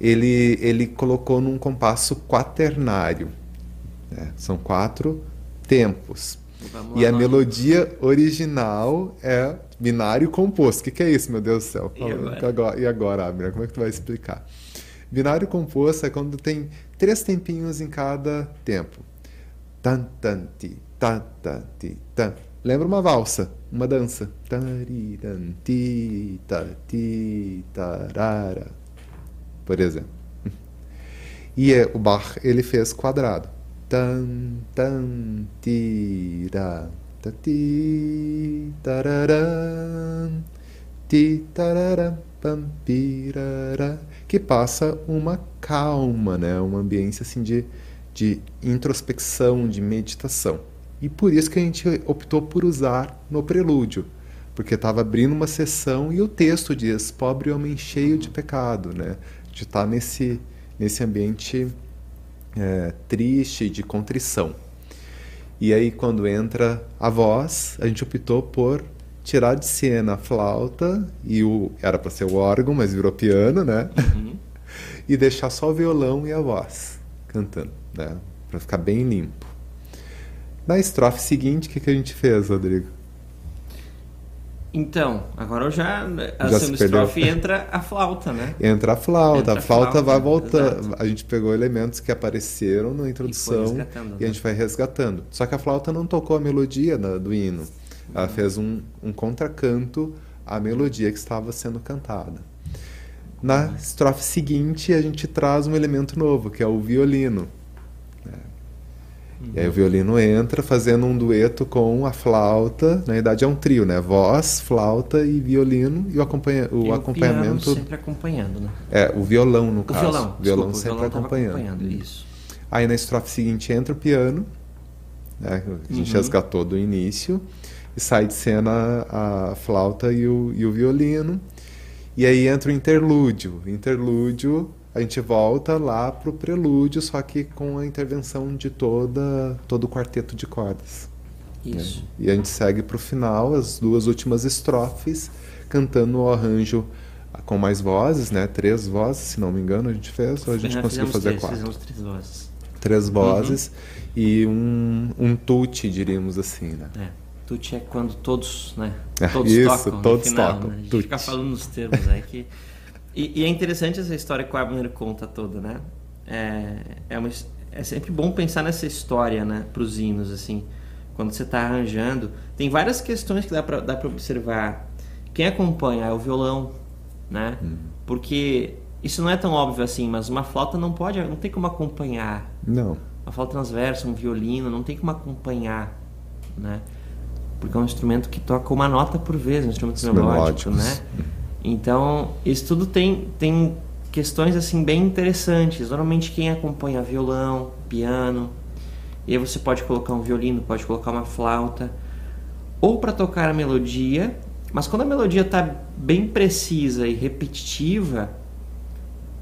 ele, ele colocou num compasso quaternário. Né? São quatro tempos. Vamos e a melodia original é binário composto. O que, que, é isso, meu Deus do céu? E agora, e agora Abner? Como é que tu vai explicar? Binário composto é quando tem três tempinhos em cada tempo. Tan, tan, ti, tan, tan, ti, tan. Lembra uma valsa, uma dança. Por exemplo. E é, o Bach ele fez quadrado tan tan tira ta ti tarara ti tarara pam pirara que passa uma calma, né, uma ambiência assim de de introspecção, de meditação. E por isso que a gente optou por usar no prelúdio, porque estava abrindo uma sessão e o texto diz: "Pobre homem cheio de pecado", né? De estar tá nesse nesse ambiente é, triste, de contrição. E aí, quando entra a voz, a gente optou por tirar de cena a flauta, e o era para ser o órgão, mas virou piano, né? Uhum. e deixar só o violão e a voz cantando, né? Para ficar bem limpo. Na estrofe seguinte, o que, que a gente fez, Rodrigo? Então, agora eu já. A Já estrofe entra a flauta, né? Entra a flauta. Entra a a flauta, flauta, vai voltar. exato. A gente pegou elementos que apareceram na introdução resgatando, e a né? gente vai resgatando. Só que a flauta não tocou a melodia da- do hino. Ela Uhum. fez um, um contracanto à melodia que estava sendo cantada. Na estrofe seguinte, a gente traz um elemento novo, que é o violino. E aí o violino entra fazendo um dueto com a flauta. Na verdade é um trio, né? Voz, flauta e violino. E o, acompanha o E acompanhamento. sempre acompanhando, né? É, o violão no O caso. violão. O violão desculpa, sempre o violão tava acompanhando. Isso. Aí na estrofe seguinte entra o piano, né? A gente Uhum. resgatou do início. E sai de cena a flauta e o, e o violino. E aí entra o interlúdio. Interlúdio, a gente volta lá pro prelúdio, só que com a intervenção de toda, todo o quarteto de cordas. né? Isso. E a gente segue pro final, as duas últimas estrofes, cantando o arranjo com mais vozes, né? Três vozes, se não me engano, a gente fez, ou a gente Já conseguiu fazer três, quatro. Fizemos três vozes. Três vozes Uhum. e um, um tute, diríamos assim, né? É. Tute é quando todos, né? É, Todos isso, tocam. todos final, tocam, Né? A gente tute. fica falando nos termos, né? Que... E, e é interessante essa história que o Abner conta toda, né? É, é, uma, é sempre bom pensar nessa história, né? Para os hinos, assim. Quando você está arranjando. Tem várias questões que dá para dá pra observar. Quem acompanha é o violão, né? Uhum. Porque isso não é tão óbvio assim, mas uma flauta não pode, não tem como acompanhar Não. uma flauta transversa, um violino, não tem como acompanhar, né? Porque é um instrumento que toca uma nota por vez, um instrumento melódico, né? Então, isso tudo tem, tem questões assim bem interessantes. Normalmente quem acompanha violão, piano, e aí você pode colocar um violino, pode colocar uma flauta, ou para tocar a melodia, mas quando a melodia está bem precisa e repetitiva,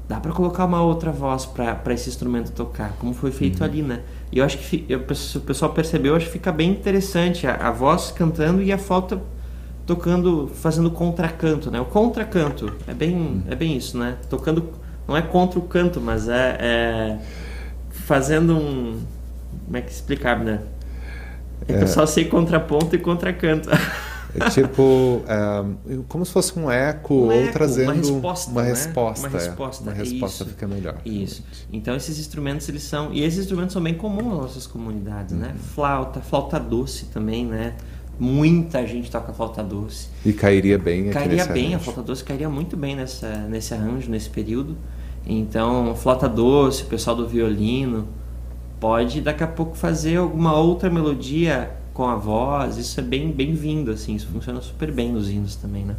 dá para colocar uma outra voz para esse instrumento tocar, como foi feito ali, né? E eu acho que se o pessoal percebeu, eu acho que fica bem interessante a, a voz cantando e a flauta tocando, fazendo contracanto, né? O contracanto é bem, é bem isso, né? Tocando não é contra o canto, mas é, é fazendo um como é que explicar, né? É que eu só sei contraponto e contracanto. É tipo, é, como se fosse um eco Um ou eco, trazendo uma resposta, uma né? resposta. Uma é. resposta, Uma resposta isso. fica melhor. Isso. Então esses instrumentos eles são e esses instrumentos são bem comuns nas nossas comunidades, né? Uhum. Flauta, flauta doce também, né? Muita gente toca flauta doce. E cairia bem Cairia bem, a flauta doce cairia muito bem nessa, nesse arranjo, nesse período. Então, flauta doce, o pessoal do violino pode daqui a pouco fazer alguma outra melodia com a voz. Isso é bem bem-vindo, assim. Isso funciona super bem nos hinos também, né?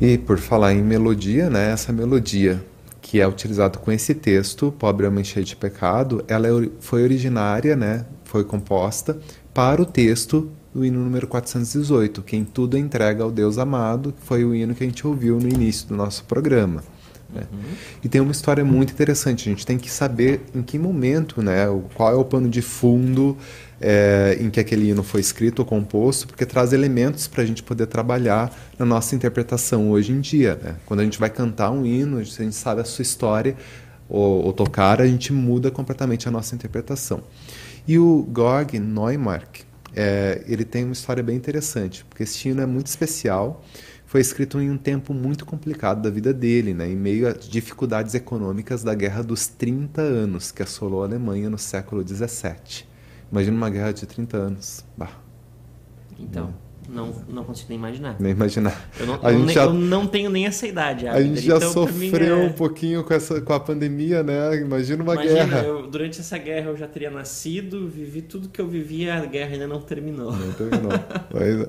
E por falar em melodia, né, essa melodia que é utilizada com esse texto, Pobre Homem Cheio de Pecado, ela é foi originária, né, foi composta para o texto do hino número 418, Quem Tudo Entrega ao Deus Amado, que foi o hino que a gente ouviu no início do nosso programa. né. E tem uma história muito interessante, a gente tem que saber em que momento, né, qual é o pano de fundo é, em que aquele hino foi escrito ou composto, porque traz elementos para a gente poder trabalhar na nossa interpretação hoje em dia. Né? Quando a gente vai cantar um hino, se a gente sabe a sua história ou, ou tocar, a gente muda completamente a nossa interpretação. E o Georg Neumark, é, ele tem uma história bem interessante, porque esse hino é muito especial, foi escrito em um tempo muito complicado da vida dele, né, em meio às dificuldades econômicas da Guerra dos 30 Anos, que assolou a Alemanha no século 17. Imagina uma guerra de 30 anos. Bah, Então, não, não consigo nem imaginar. nem imaginar. Eu não, a eu gente nem- já, eu não tenho nem essa idade. a Abner, gente já então, sofreu é- um pouquinho com, essa, com a pandemia, né? Imagina uma Imagina, guerra. eu- durante essa guerra eu já teria nascido, vivi tudo que eu vivia, a guerra ainda não terminou. Não terminou. Pois é.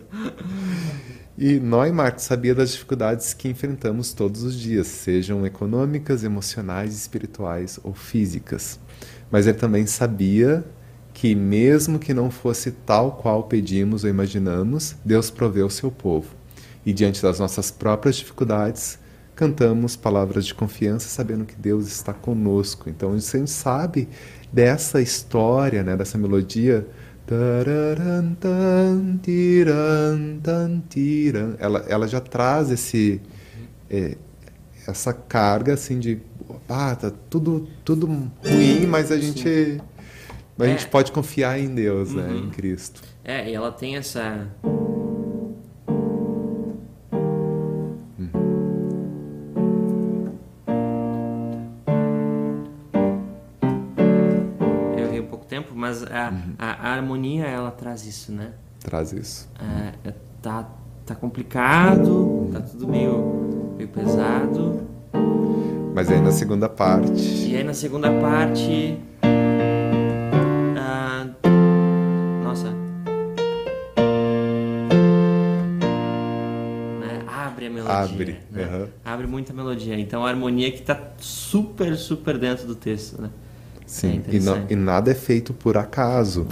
E Neumark sabia das dificuldades que enfrentamos todos os dias, sejam econômicas, emocionais, espirituais ou físicas. Mas ele também sabia que, mesmo que não fosse tal qual pedimos ou imaginamos, Deus proveu o seu povo. E diante das nossas próprias dificuldades, cantamos palavras de confiança, sabendo que Deus está conosco. Então, a gente sabe dessa história, né, dessa melodia. Ela, ela já traz esse, é, essa carga assim de ah, tá tudo, tudo ruim, mas a gente Mas É. a gente pode confiar em Deus, né? Uhum. Em Cristo. É, e ela tem essa. Eu errei um pouco tempo, mas a, a, a harmonia ela traz isso, né? Traz isso. É, é, tá, tá complicado, tá tudo meio, meio pesado. Mas aí na segunda parte. E aí na segunda parte. Abre a melodia. Abre, né? aham. Abre muita melodia. Então a harmonia que tá super, super dentro do texto, né? Sim, É e, não- e nada é feito por acaso.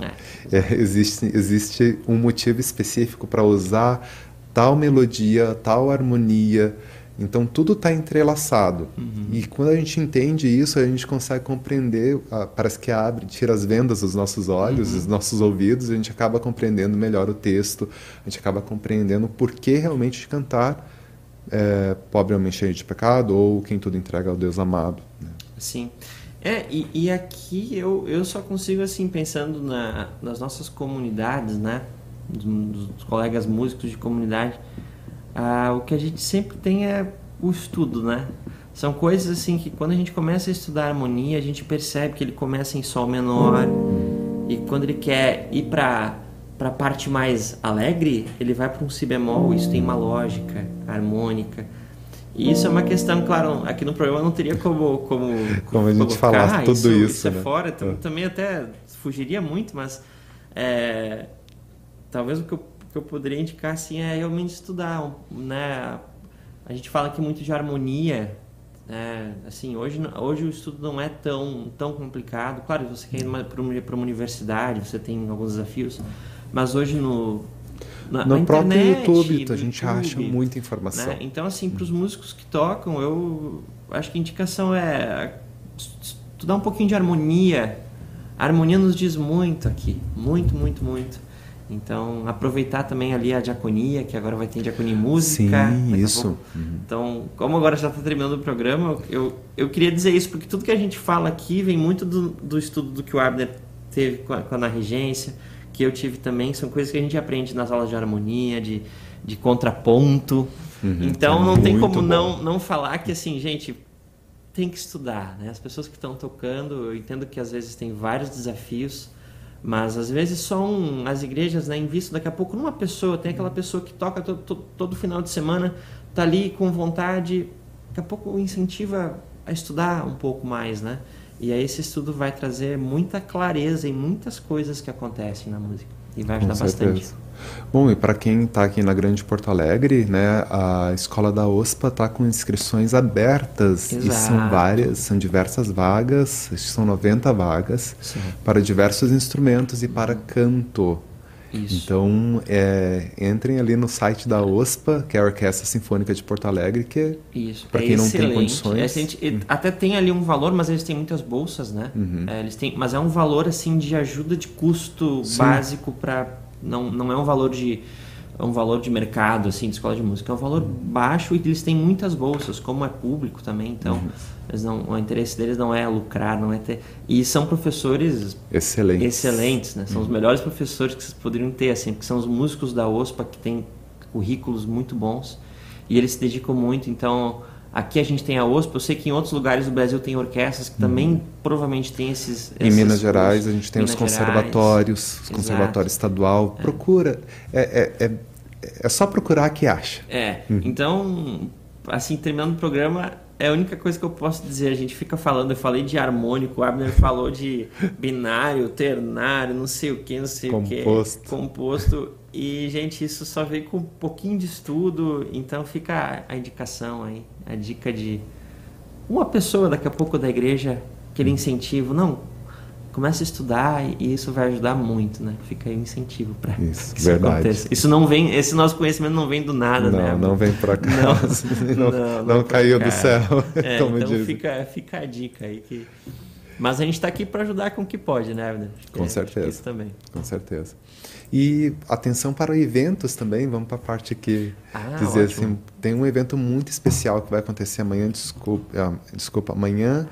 É. É, existe, existe um motivo específico para usar tal melodia, tal harmonia. Então tudo está entrelaçado. Uhum. E quando a gente entende isso, a gente consegue compreender, parece que abre, tira as vendas dos nossos olhos, Uhum. dos nossos ouvidos, e a gente acaba compreendendo melhor o texto, a gente acaba compreendendo o porquê realmente de cantar é, Pobre Homem Cheio de Pecado ou Quem Tudo Entrega ao Deus Amado. né? Sim. É, e, e aqui eu, eu só consigo, assim, pensando na, nas nossas comunidades, né? Dos, dos colegas músicos de comunidade, ah, o que a gente sempre tem é o estudo, né? São coisas, assim, que quando a gente começa a estudar harmonia, a gente percebe que ele começa em sol menor e quando ele quer ir para para a parte mais alegre, ele vai para um si bemol, isso tem uma lógica harmônica. E isso é uma questão, claro, aqui no programa não teria como como, Como a gente colocar, falar "Ah, tudo isso, isso, é né?" fora, tam- É. também até fugiria muito, mas é, talvez o que eu, que eu poderia indicar assim é realmente estudar, né? A gente fala aqui muito de harmonia, né? Assim, hoje hoje o estudo não é tão tão complicado. Claro, você quer ir para uma, uma universidade, você tem alguns desafios, mas hoje no na, No na próprio internet, YouTube, a gente YouTube, acha muita informação. né? Então, assim, para os músicos que tocam, eu acho que a indicação é estudar um pouquinho de harmonia. A harmonia nos diz muito aqui, muito, muito, muito. Então, aproveitar também ali a diaconia, que agora vai ter diaconia em música. Sim, daqui a isso. Uhum. Então, como agora já está terminando o programa, eu, eu queria dizer isso, porque tudo que a gente fala aqui vem muito do, do estudo do que o Abner teve com a, com a na regência, que eu tive também, são coisas que a gente aprende nas aulas de harmonia, de, de contraponto. então, é não tem como bom. não, não falar que, assim, gente, tem que estudar, né? As pessoas que estão tocando, eu entendo que às vezes tem vários desafios, mas às vezes são as igrejas, né, invistam daqui a pouco numa pessoa, tem aquela pessoa que toca todo, todo, todo final de semana, tá ali com vontade, daqui a pouco incentiva a estudar um pouco mais, né? E aí esse estudo vai trazer muita clareza em muitas coisas que acontecem na música e vai ajudar bastante. Bom, e para quem está aqui na Grande Porto Alegre, né, a escola da OSPA está com inscrições abertas e são Exato. várias, são diversas vagas, são 90 vagas Sim. para diversos instrumentos e para canto. Isso. Então, é, entrem ali no site da OSPA, que é a Orquestra Sinfônica de Porto Alegre, que é Isso. Pra é quem não tem excelente. condições. É, e Até tem ali um valor, mas eles têm muitas bolsas, né? Uhum. É, eles têm, mas é um valor assim de ajuda de custo Sim. básico para não, não é um valor de é um valor de mercado assim de escola de música é um valor baixo e eles têm muitas bolsas como é público também então Uhum. Eles não, o interesse deles não é lucrar não é ter e são professores excelente. excelentes, né? São os melhores professores que vocês poderiam ter, assim, porque são os músicos da OSPA que têm currículos muito bons e eles se dedicam muito. Então, aqui a gente tem a OSPA, eu sei que em outros lugares do Brasil tem orquestras que também provavelmente têm esses. Em Minas Gerais a gente tem os Minas Gerais. conservatórios, Exato. conservatório estadual. Procura. É, é, é, é só procurar que acha. É, Uhum. então, assim, terminando o programa, é a única coisa que eu posso dizer. A gente fica falando, eu falei de harmônico, o Abner falou de binário, ternário, não sei o que, não sei o que. Composto. Composto. E, gente, isso só veio com um pouquinho de estudo, então fica a indicação aí, a dica de uma pessoa daqui a pouco da igreja, aquele incentivo, não, começa a estudar e isso vai ajudar muito, né? Fica aí o incentivo para Isso, que isso verdade. aconteça. Isso não vem, esse nosso conhecimento não vem do nada, né? Não, não vem por acaso. Não, não, não caiu por do céu, É, como então dizem. fica, fica a dica aí que. Mas a gente está aqui para ajudar com o que pode, né, Abner? Que Com é- que certeza. Isso também. Com certeza. E atenção para eventos também, vamos para a parte aqui. Ah, dizer ótimo. assim, tem um evento muito especial que vai acontecer amanhã, desculpa, ah, desculpa amanhã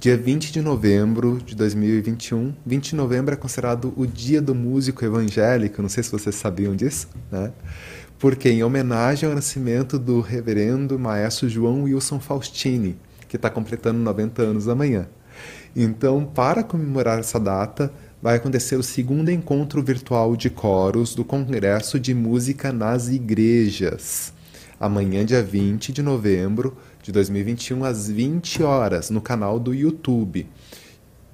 Dia 20 de novembro de 2021. 20 de novembro é considerado o Dia do Músico Evangélico, não sei se vocês sabiam disso, né? Porque em homenagem ao nascimento do reverendo maestro João Wilson Faustini, que está completando 90 anos amanhã. Então, para comemorar essa data, vai acontecer o segundo encontro virtual de coros do Congresso de Música nas Igrejas. Amanhã, dia 20 de novembro, de 2021 às 20 horas no canal do YouTube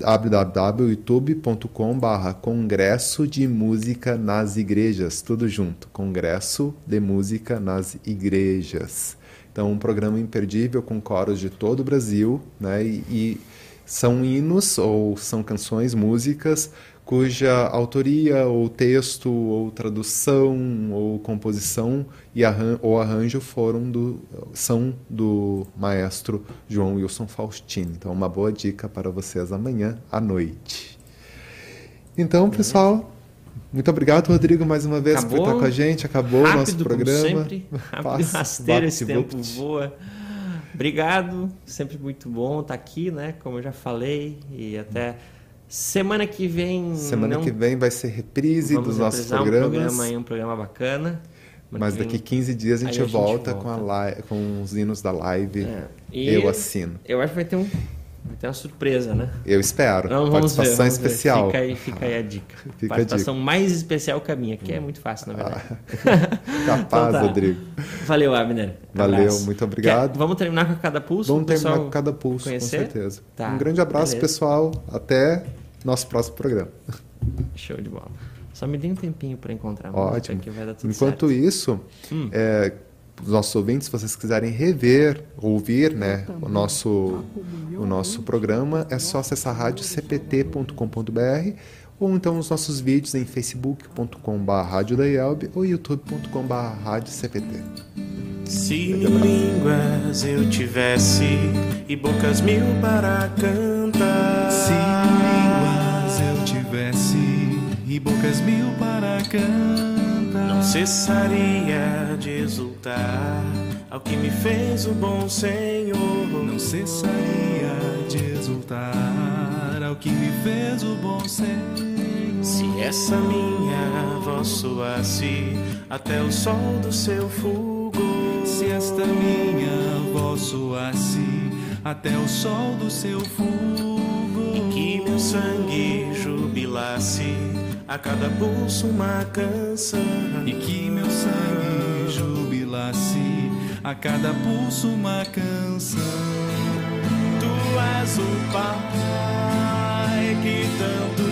www.youtube.com/barra Congresso de Música nas Igrejas, tudo junto, Congresso de Música nas Igrejas. Então, um programa imperdível com coros de todo o Brasil, né? E, e são hinos ou são canções, músicas cuja autoria ou texto ou tradução ou composição e arran ou arranjo foram do são do maestro João Wilson Faustino. Então uma boa dica para vocês amanhã à noite. Então, pessoal, muito obrigado, Rodrigo, mais uma vez Acabou. por estar com a gente. Acabou o nosso programa. Como sempre. Rápido rasteiro, esse tempo voa. Obrigado, sempre muito bom estar aqui, né? Como eu já falei, e até Semana que vem. Semana não... que vem vai ser reprise dos nossos programas. Um programa aí, um programa bacana. Mas daqui 15 dias a gente, a gente volta, volta, Com, a live, com os hinos da live. É. eu assino. Eu acho que vai ter um. Vai ter uma surpresa, né? Eu espero. Não, Participação ver, especial. Fica aí, fica aí a dica. Fica Participação a dica. mais especial que a minha, que é muito fácil, na verdade. Ah, capaz, então tá. Rodrigo. Valeu, Abner. Valeu, abraço. muito obrigado. Quer, vamos terminar com cada pulso? Vamos terminar com cada pulso, conhecer? com certeza. Tá. Um grande abraço, Beleza. pessoal. Até nosso próximo programa. Show de bola. Só me dê um tempinho para encontrar Ótimo. Aqui, vai dar tudo Enquanto certo. isso, hum. é, os nossos ouvintes, se vocês quiserem rever, ouvir né, o, nosso, o nosso programa, é só acessar radiocpt.com.br ou então os nossos vídeos em facebook.com.br ou youtube.com.br radiocpt. Se línguas eu tivesse e bocas mil para cantar. Se e bocas mil para cantar. Não cessaria de exultar ao que me fez o bom Senhor. Não cessaria de exultar ao que me fez o bom Senhor. Se essa minha voz soasse até o sol do seu fulgor se esta minha voz soasse até o sol do seu fogo e que meu sangue jubilasse a cada pulso uma canção. E que meu sangue jubilasse. A cada pulso uma canção. Tu és o pai que tanto